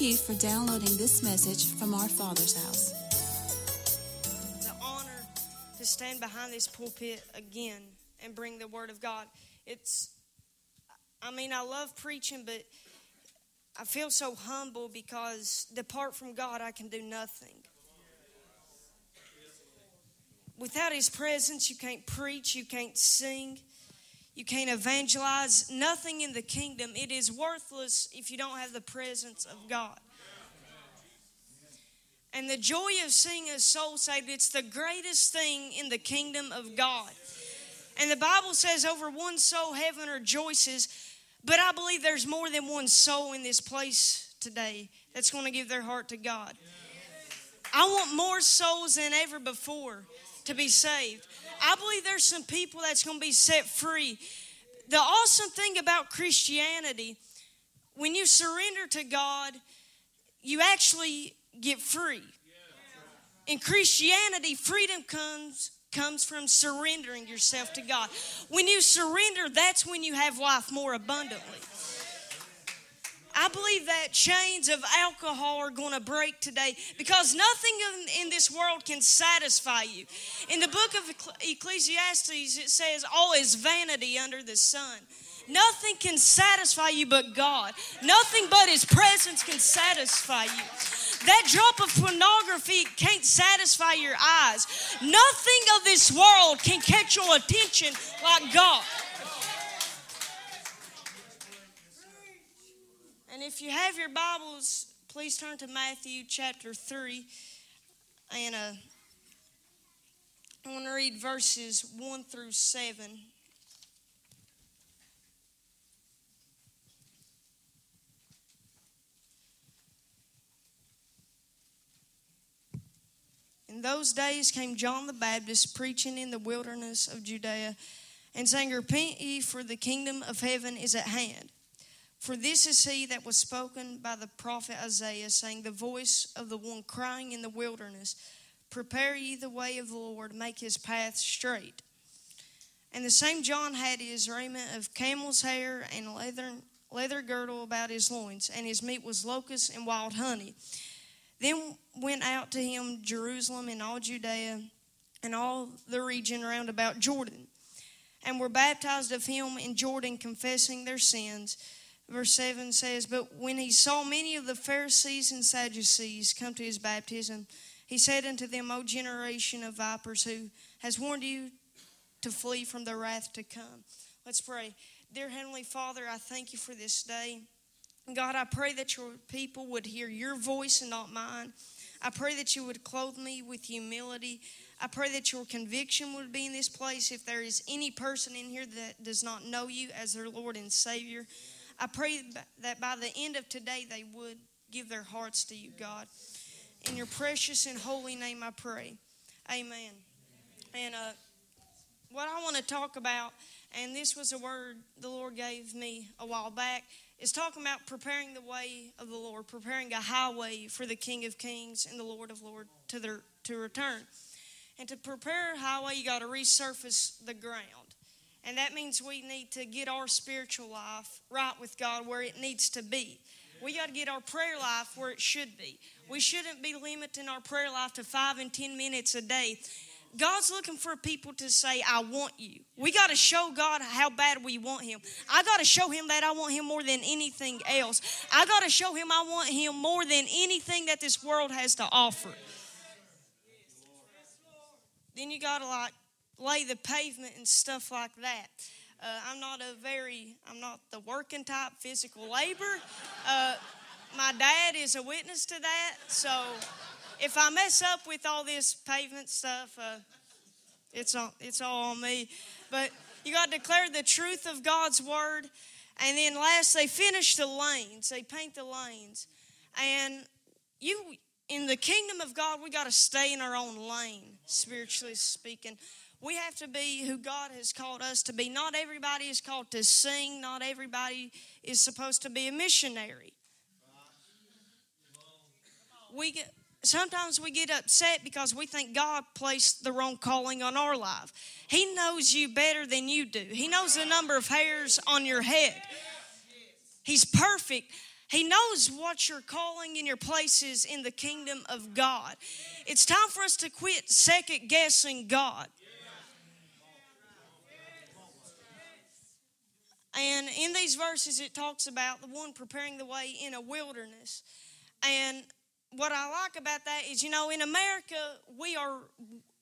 Thank you for downloading this message from our Father's house. the honor to stand behind this pulpit again and bring the word of God. It's, I mean, I love preaching, but I feel so humble because apart from God, I can do nothing. Without His presence, you can't preach, you can't sing, you can't evangelize. Nothing in the kingdom. It is worthless if you don't have the presence of God. And the joy of seeing a soul saved, it's the greatest thing in the kingdom of God. And the Bible says, over one soul, heaven rejoices. But I believe there's more than one soul in this place today that's going to give their heart to God. I want more souls than ever before to be saved. I believe there's some people that's going to be set free. The awesome thing about Christianity, when you surrender to God, you actually get free. In Christianity, freedom comes comes from surrendering yourself to God. When you surrender, that's when you have life more abundantly. I believe that chains of alcohol are going to break today because nothing in, in this world can satisfy you. In the book of Ecclesiastes, it says, All is vanity under the sun. Nothing can satisfy you but God. Nothing but His presence can satisfy you. That drop of pornography can't satisfy your eyes. Nothing of this world can catch your attention like God. If you have your Bibles, please turn to Matthew chapter 3. And uh, I want to read verses 1 through 7. In those days came John the Baptist preaching in the wilderness of Judea and saying, Repent ye, for the kingdom of heaven is at hand. For this is he that was spoken by the prophet Isaiah, saying, The voice of the one crying in the wilderness, Prepare ye the way of the Lord, make his path straight. And the same John had his raiment of camel's hair and leather, leather girdle about his loins, and his meat was locusts and wild honey. Then went out to him Jerusalem and all Judea and all the region round about Jordan, and were baptized of him in Jordan, confessing their sins. Verse 7 says, But when he saw many of the Pharisees and Sadducees come to his baptism, he said unto them, O generation of vipers, who has warned you to flee from the wrath to come? Let's pray. Dear Heavenly Father, I thank you for this day. God, I pray that your people would hear your voice and not mine. I pray that you would clothe me with humility. I pray that your conviction would be in this place. If there is any person in here that does not know you as their Lord and Savior, I pray that by the end of today they would give their hearts to you, God. In your precious and holy name I pray. Amen. And uh, what I want to talk about, and this was a word the Lord gave me a while back, is talking about preparing the way of the Lord, preparing a highway for the King of Kings and the Lord of Lords to their to return. And to prepare a highway, you got to resurface the ground. And that means we need to get our spiritual life right with God where it needs to be. We got to get our prayer life where it should be. We shouldn't be limiting our prayer life to five and ten minutes a day. God's looking for people to say, I want you. We got to show God how bad we want Him. I got to show Him that I want Him more than anything else. I got to show Him I want Him more than anything that this world has to offer. Then you got to like lay the pavement and stuff like that. Uh, I'm not a very, I'm not the working type physical labor. Uh, my dad is a witness to that. So if I mess up with all this pavement stuff, uh, it's all, it's all on me. But you got to declare the truth of God's word. And then last, they finish the lanes. They paint the lanes. And you, in the kingdom of God, we got to stay in our own lane, spiritually speaking. We have to be who God has called us to be. Not everybody is called to sing. Not everybody is supposed to be a missionary. We get, sometimes we get upset because we think God placed the wrong calling on our life. He knows you better than you do. He knows the number of hairs on your head. He's perfect. He knows what your calling and your places in the kingdom of God. It's time for us to quit second guessing God. And in these verses, it talks about the one preparing the way in a wilderness. And what I like about that is, you know, in America, we are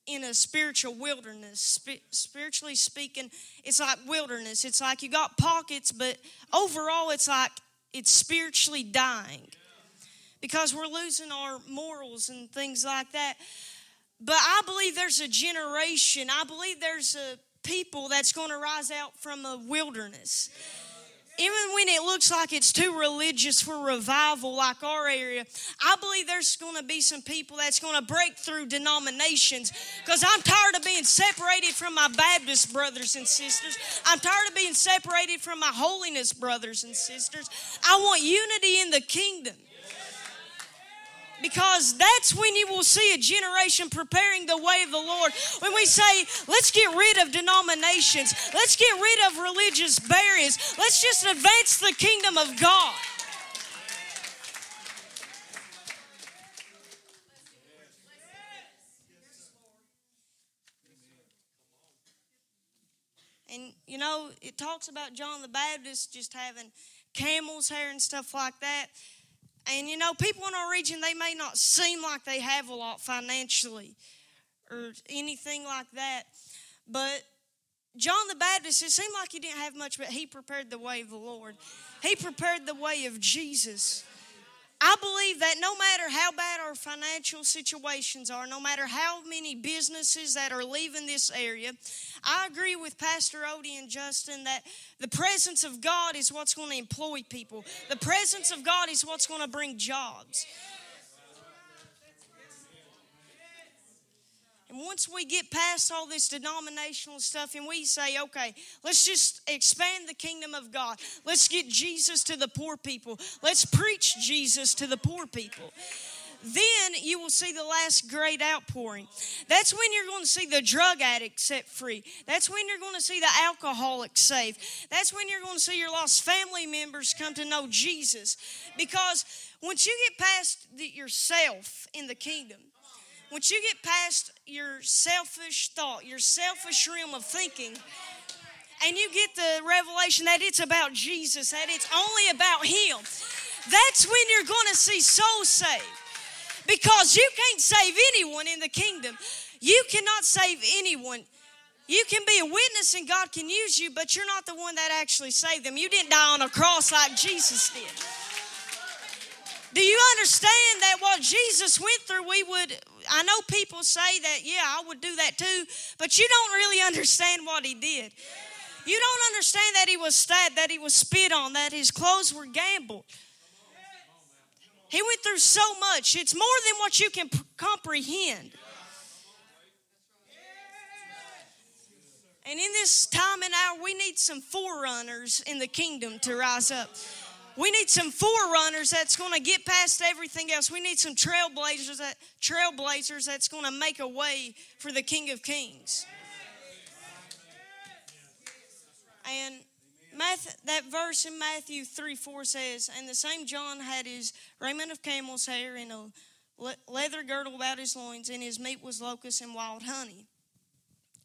in a spiritual wilderness. spiritually speaking, it's like wilderness. It's like you got pockets, but overall, it's like it's spiritually dying because we're losing our morals and things like that. But I believe there's a generation, I believe there's a people that's going to rise out from the wilderness. Even when it looks like it's too religious for revival, like our area, I believe there's going to be some people that's going to break through denominations because I'm tired of being separated from my Baptist brothers and sisters. I'm tired of being separated from my holiness brothers and sisters. I want unity in the kingdom because that's when you will see a generation preparing the way of the Lord. When we say, let's get rid of denominations, let's get rid of religious barriers, let's just advance the kingdom of God. And you know, it talks about John the Baptist just having camel's hair and stuff like that. And you know, people in our region, they may not seem like they have a lot financially or anything like that. But John the Baptist, it seemed like he didn't have much, but he prepared the way of the Lord. He prepared the way of Jesus. I believe that no matter how bad our financial situations are, no matter how many businesses that are leaving this area, I agree with Pastor Odie and Justin that the presence of God is what's going to employ people. The presence of God is what's going to bring jobs. And once we get past all this denominational stuff and we say, okay, let's just expand the kingdom of God. Let's get Jesus to the poor people. Let's preach Jesus to the poor people. Then you will see the last great outpouring. That's when you're going to see the drug addict set free. That's when you're going to see the alcoholic saved. That's when you're going to see your lost family members come to know Jesus. Because once you get past the, yourself in the kingdom, once you get past your selfish thought, your selfish realm of thinking, and you get the revelation that it's about Jesus, that it's only about Him, that's when you're going to see souls saved. Because you can't save anyone in the kingdom. You cannot save anyone. You can be a witness and God can use you, but you're not the one that actually saved them. You didn't die on a cross like Jesus did. Do you understand that what Jesus went through, we would, I know people say that, yeah, I would do that too, but you don't really understand what he did. You don't understand that he was stabbed, that he was spit on, that his clothes were gambled. He went through so much. It's more than what you can comprehend. And in this time and hour, we need some forerunners in the kingdom to rise up. We need some forerunners that's going to get past everything else. We need some trailblazers that trailblazers that's going to make a way for the King of Kings. And Matthew, that verse in Matthew 3 4 says, And the same John had his raiment of camel's hair and a leather girdle about his loins, and his meat was locusts and wild honey.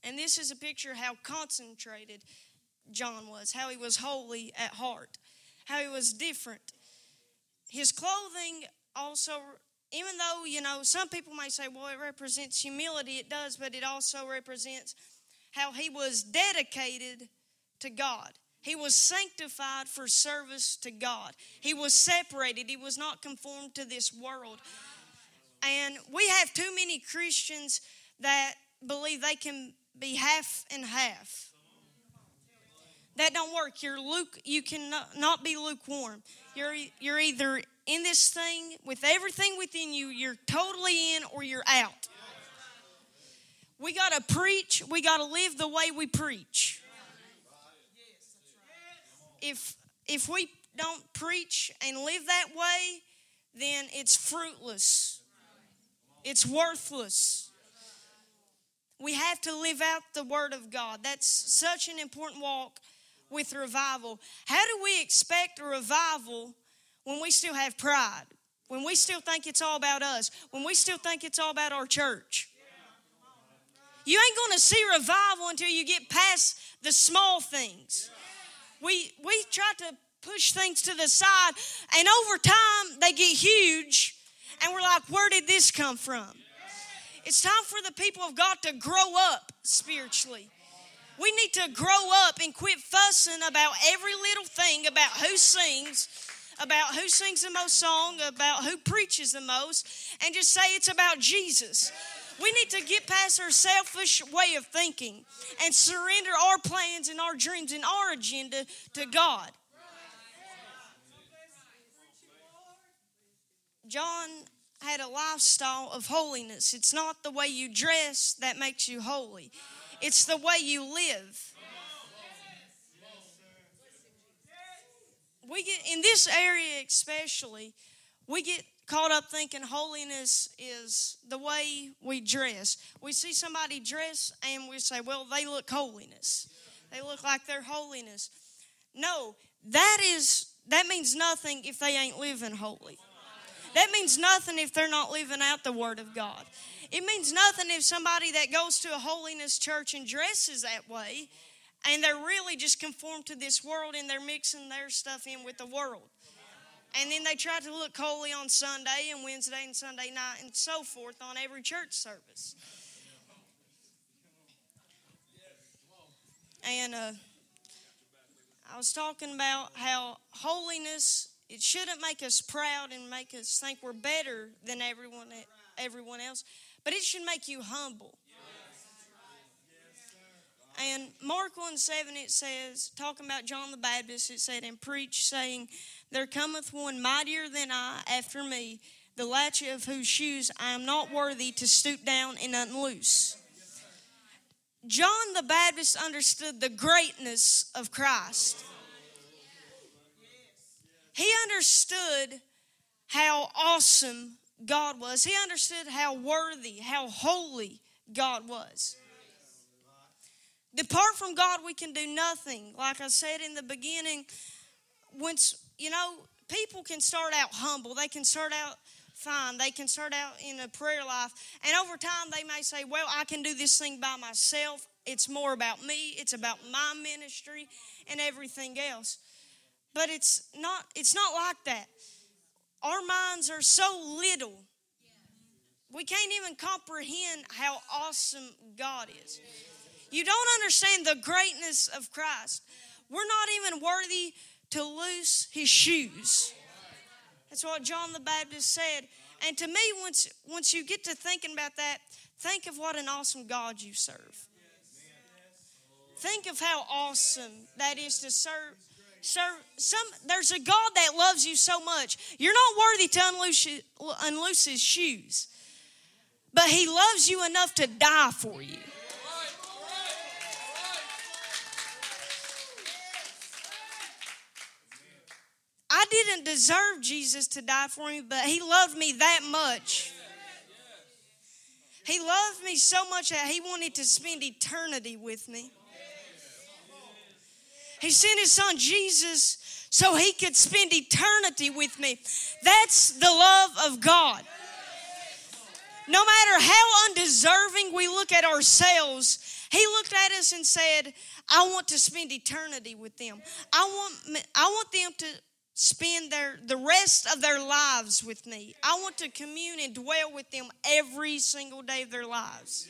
And this is a picture how concentrated John was, how he was holy at heart how he was different. His clothing also, even though, you know, some people may say, well, it represents humility, it does, but it also represents how he was dedicated to God. He was sanctified for service to God. He was separated. He was not conformed to this world. And we have too many Christians that believe they can be half and half. That don't work. You're luke. You cannot not be lukewarm. You're you're either in this thing with everything within you. You're totally in, or you're out. We got to preach. We got to live the way we preach. If if we don't preach and live that way, then it's fruitless. It's worthless. We have to live out the Word of God. That's such an important walk with revival. How do we expect a revival when we still have pride, when we still think it's all about us, when we still think it's all about our church. You ain't going to see revival until you get past the small things. We, we try to push things to the side, and over time they get huge, and we're like, where did this come from? It's time for the people of God to grow up spiritually. We need to grow up and quit fussing about every little thing about who sings, about who sings the most song, about who preaches the most, and just say it's about Jesus. We need to get past our selfish way of thinking and surrender our plans and our dreams and our agenda to God. John had a lifestyle of holiness. It's not the way you dress that makes you holy, it's the way you live. We get in this area especially, we get caught up thinking holiness is the way we dress. We see somebody dress and we say, well, they look holiness. They look like they're holiness. No, that is that means nothing if they ain't living holy. That means nothing if they're not living out the Word of God. It means nothing if somebody that goes to a holiness church and dresses that way and they're really just conformed to this world and they're mixing their stuff in with the world. And then they try to look holy on Sunday and Wednesday and Sunday night and so forth on every church service. And uh, I was talking about how holiness it shouldn't make us proud and make us think we're better than everyone everyone else, but it should make you humble. And Mark 1 7, it says, talking about John the Baptist, it said, and preach, saying, There cometh one mightier than I after me, the latchet of whose shoes I am not worthy to stoop down and unloose. John the Baptist understood the greatness of Christ. He understood how awesome God was. He understood how worthy, how holy God was. Depart from God, we can do nothing. Like I said in the beginning, once, you know, people can start out humble, they can start out fine, they can start out in a prayer life, and over time they may say, Well, I can do this thing by myself. It's more about me, it's about my ministry, and everything else. But it's not it's not like that. Our minds are so little. We can't even comprehend how awesome God is. You don't understand the greatness of Christ. We're not even worthy to loose his shoes. That's what John the Baptist said. And to me, once, once you get to thinking about that, think of what an awesome God you serve. Think of how awesome that is to serve Sir, some there's a God that loves you so much. You're not worthy to unloose, unloose his shoes. But he loves you enough to die for you. I didn't deserve Jesus to die for me, but he loved me that much. He loved me so much that he wanted to spend eternity with me. He sent his son Jesus so he could spend eternity with me. That's the love of God. No matter how undeserving we look at ourselves, he looked at us and said, I want to spend eternity with them. I want, I want them to spend their the rest of their lives with me. I want to commune and dwell with them every single day of their lives.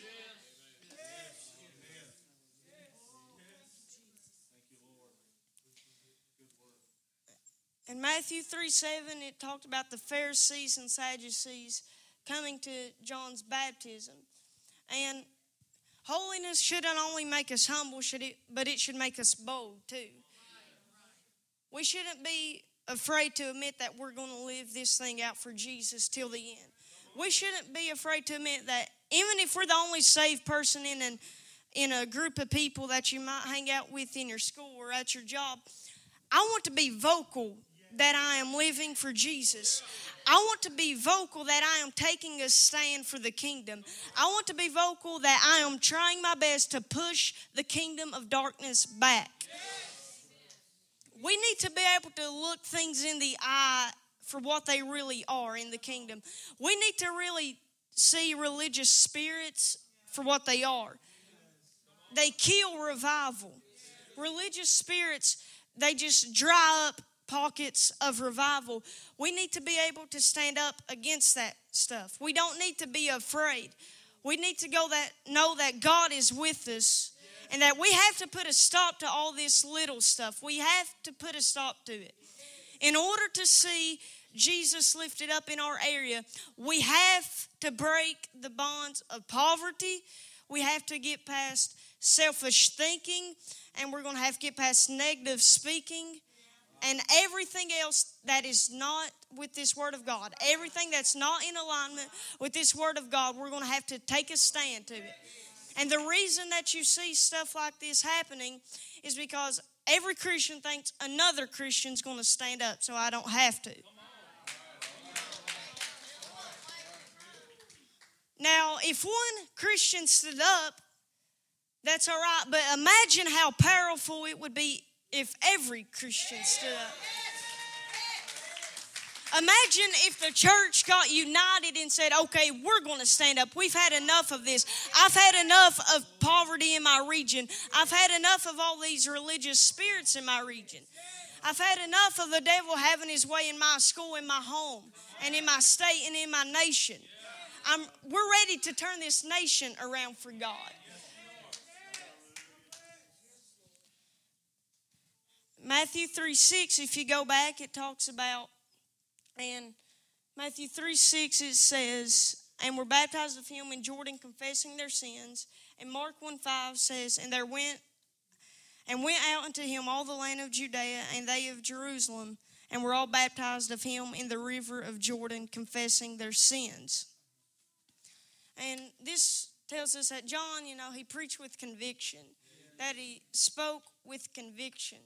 In Matthew 3 7, it talked about the Pharisees and Sadducees coming to John's baptism. And holiness shouldn't only make us humble, should it, but it should make us bold too. We shouldn't be afraid to admit that we're going to live this thing out for Jesus till the end. We shouldn't be afraid to admit that even if we're the only saved person in an in a group of people that you might hang out with in your school or at your job, I want to be vocal that I am living for Jesus. I want to be vocal that I am taking a stand for the kingdom. I want to be vocal that I am trying my best to push the kingdom of darkness back. We need to be able to look things in the eye for what they really are in the kingdom. We need to really see religious spirits for what they are. They kill revival. Religious spirits, they just dry up pockets of revival. We need to be able to stand up against that stuff. We don't need to be afraid. We need to go that know that God is with us and that we have to put a stop to all this little stuff. We have to put a stop to it. In order to see Jesus lifted up in our area, we have to break the bonds of poverty. We have to get past selfish thinking, and we're going to have to get past negative speaking and everything else that is not with this Word of God, everything that's not in alignment with this Word of God, we're going to have to take a stand to it. And the reason that you see stuff like this happening is because every Christian thinks another Christian's going to stand up, so I don't have to. Now, if one Christian stood up, that's all right, but imagine how powerful it would be if every Christian stood up. Imagine if the church got united and said, okay, we're going to stand up. We've had enough of this. I've had enough of poverty in my region. I've had enough of all these religious spirits in my region. I've had enough of the devil having his way in my school, in my home, and in my state, and in my nation. I'm, we're ready to turn this nation around for God. Matthew 3 6, if you go back, it talks about, and Matthew 3 6, it says, and were baptized of him in Jordan, confessing their sins. And Mark 1 5 says, and there went and went out unto him all the land of Judea and they of Jerusalem, and were all baptized of him in the river of Jordan, confessing their sins. And this tells us that John, you know, he preached with conviction, that he spoke with conviction.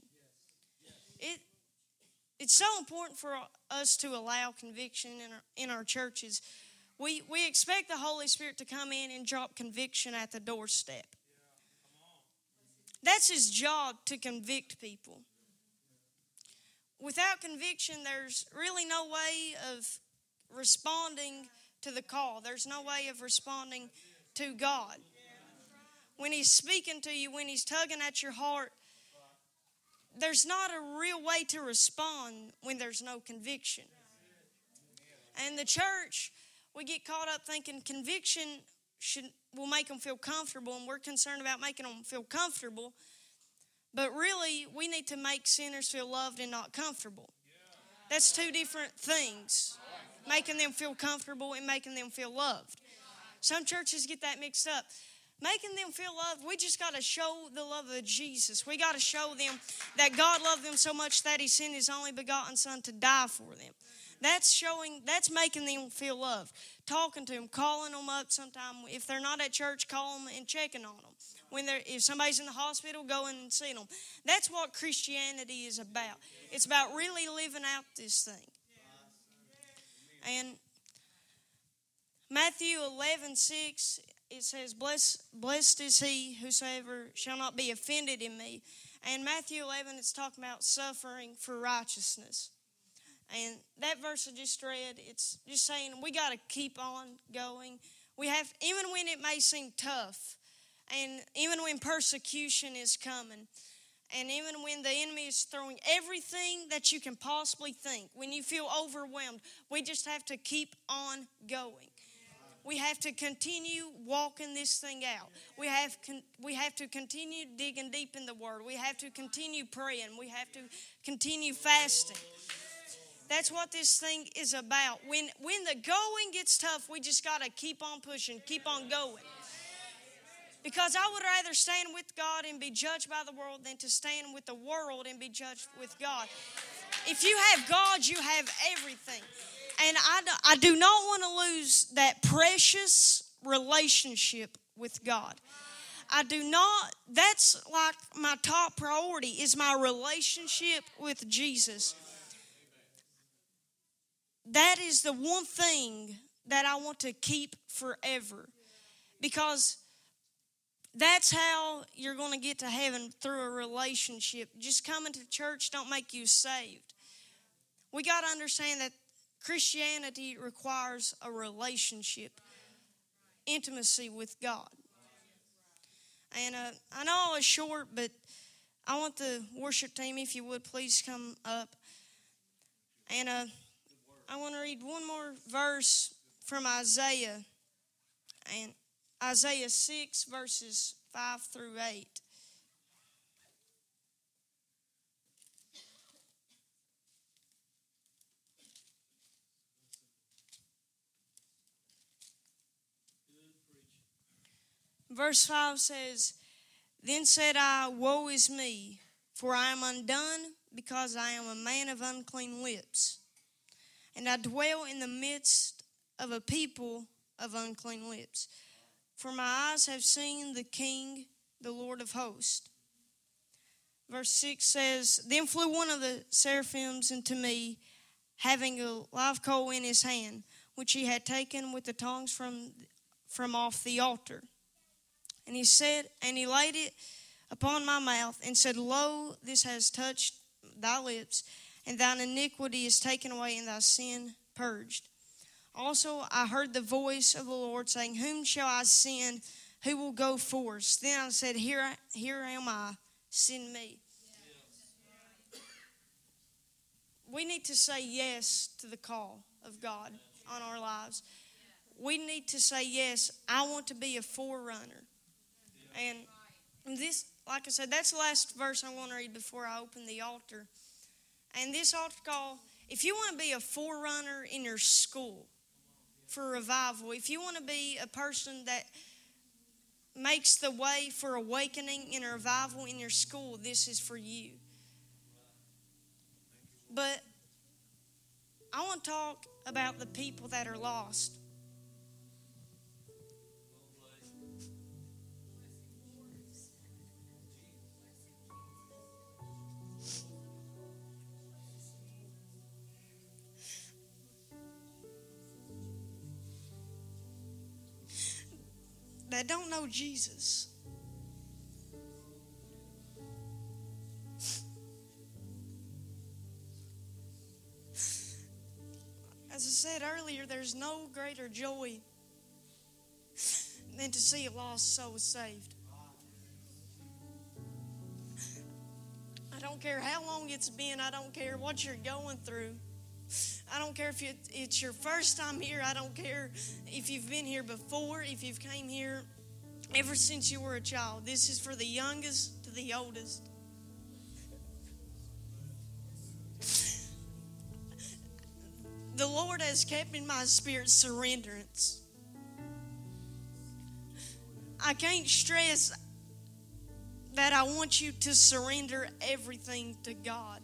It, it's so important for us to allow conviction in our, in our churches. We, we expect the Holy Spirit to come in and drop conviction at the doorstep. That's his job to convict people. Without conviction, there's really no way of responding to the call. There's no way of responding to God. When He's speaking to you, when He's tugging at your heart, there's not a real way to respond when there's no conviction. And the church, we get caught up thinking conviction should will make them feel comfortable, and we're concerned about making them feel comfortable. But really, we need to make sinners feel loved and not comfortable. That's two different things making them feel comfortable and making them feel loved. Some churches get that mixed up. Making them feel loved, we just got to show the love of Jesus. We got to show them that God loved them so much that He sent His only begotten Son to die for them. That's showing, that's making them feel loved. Talking to them, calling them up sometime. If they're not at church, call them and checking on them. When they're, if somebody's in the hospital, go in and see them. That's what Christianity is about. It's about really living out this thing. And Matthew 11, 6, it says, Blessed, blessed is he whosoever shall not be offended in me. And Matthew 11, it's talking about suffering for righteousness. And that verse I just read, it's just saying we got to keep on going. We have, even when it may seem tough, and even when persecution is coming, and even when the enemy is throwing everything that you can possibly think, when you feel overwhelmed, we just have to keep on going. We have to continue walking this thing out. We have con- we have to continue digging deep in the Word. We have to continue praying. We have to continue fasting. That's what this thing is about. When when the going gets tough, we just got to keep on pushing, keep on going. Because I would rather stand with God and be judged by the world than to stand with the world and be judged with God. If you have God, you have everything. And I, I do not want to lose that precious relationship with God. I do not, that's like my top priority is my relationship with Jesus. That is the one thing that I want to keep forever. Because that's how you're going to get to heaven through a relationship. Just coming to church don't make you saved. We got to understand that Christianity requires a relationship, intimacy with God. And uh, I know I short, but I want the worship team, if you would, please come up. And uh, I want to read one more verse from Isaiah. And Isaiah 6, verses 5 through 8. Verse 5 says, Then said I, Woe is me, for I am undone, because I am a man of unclean lips. And I dwell in the midst of a people of unclean lips. For my eyes have seen the King, the Lord of hosts. Verse 6 says, Then flew one of the seraphims into me, having a live coal in his hand, which he had taken with the tongs from, from off the altar. And he said, and he laid it upon my mouth and said, Lo, this has touched thy lips, and thine iniquity is taken away, and thy sin purged. Also, I heard the voice of the Lord saying, Whom shall I send? Who will go for us? Then I said, Here, here am I, send me. We need to say yes to the call of God on our lives. We need to say, Yes, I want to be a forerunner. And this, like I said, that's the last verse I want to read before I open the altar. And this altar call, if you want to be a forerunner in your school for revival, if you want to be a person that makes the way for awakening and revival in your school, this is for you. But I want to talk about the people that are lost. That don't know Jesus. As I said earlier, there's no greater joy than to see a lost soul saved. I don't care how long it's been, I don't care what you're going through. I don't care if it's your first time here. I don't care if you've been here before, if you've came here ever since you were a child. This is for the youngest to the oldest. The Lord has kept in my spirit surrenderance. I can't stress that I want you to surrender everything to God.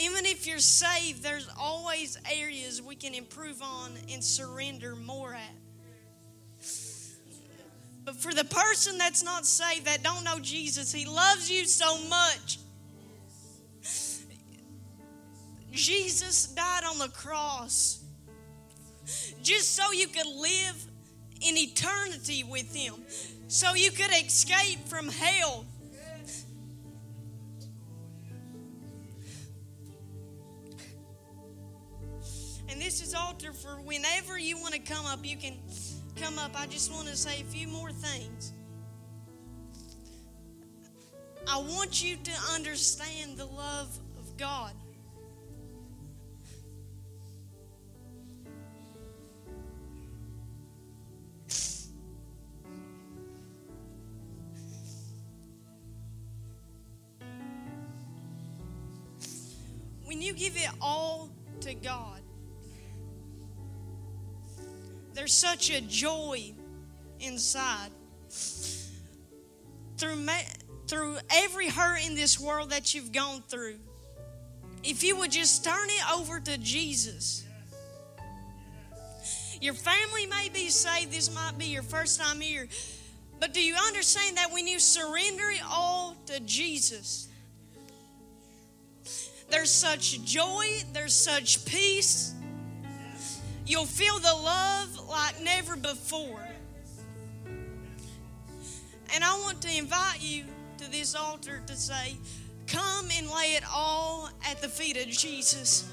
Even if you're saved, there's always areas we can improve on and surrender more at. But for the person that's not saved, that don't know Jesus, He loves you so much. Jesus died on the cross just so you could live in eternity with Him, so you could escape from hell This is altar for whenever you want to come up, you can come up. I just want to say a few more things. I want you to understand the love of God. When you give it all there's such a joy inside. Through, through every hurt in this world that you've gone through, if you would just turn it over to Jesus. Your family may be saved, this might be your first time here. But do you understand that when you surrender it all to Jesus, there's such joy, there's such peace, You'll feel the love like never before. And I want to invite you to this altar to say, Come and lay it all at the feet of Jesus.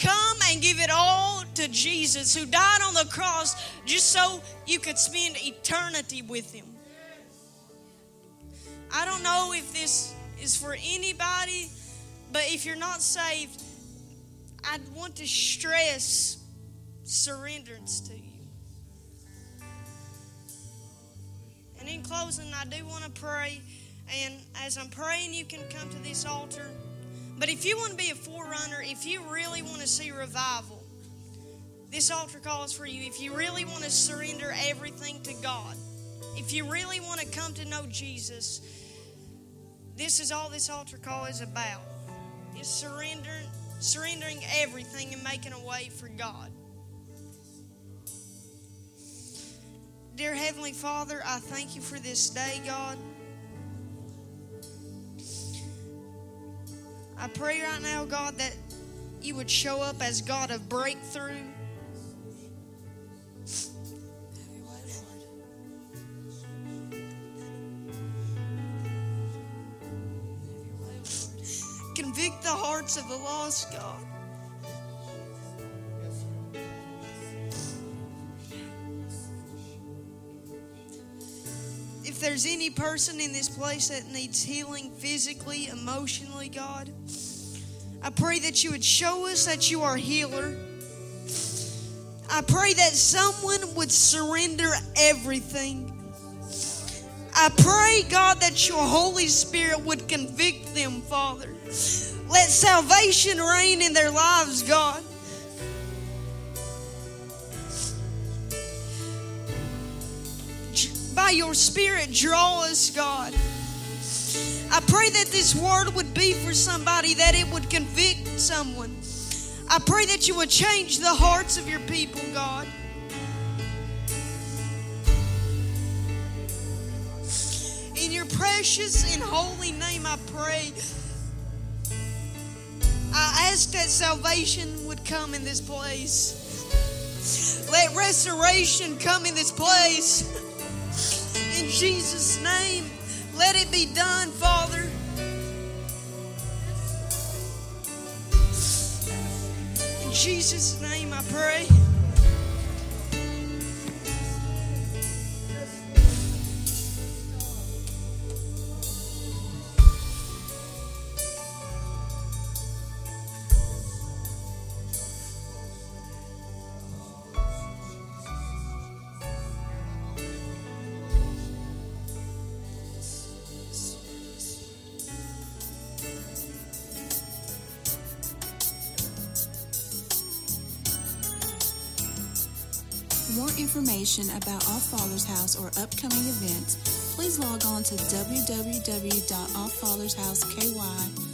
Come and give it all to Jesus who died on the cross just so you could spend eternity with him. I don't know if this is for anybody, but if you're not saved, I want to stress surrenderance to you. And in closing, I do want to pray. And as I'm praying, you can come to this altar. But if you want to be a forerunner, if you really want to see revival, this altar call is for you. If you really want to surrender everything to God, if you really want to come to know Jesus, this is all this altar call is about. Is surrendering surrendering everything and making a way for God. Dear Heavenly Father, I thank you for this day, God. I pray right now, God, that you would show up as God of breakthrough. The hearts of the lost, God. If there's any person in this place that needs healing physically, emotionally, God, I pray that you would show us that you are healer. I pray that someone would surrender everything. I pray, God, that your Holy Spirit would convict them, Father. Let salvation reign in their lives, God. By your Spirit, draw us, God. I pray that this word would be for somebody, that it would convict someone. I pray that you would change the hearts of your people, God. In your precious and holy name, I pray. I ask that salvation would come in this place. Let restoration come in this place. In Jesus' name, let it be done, Father. In Jesus' name, I pray. Information about Our Father's House or upcoming events, please log on to www.allfathershousek.com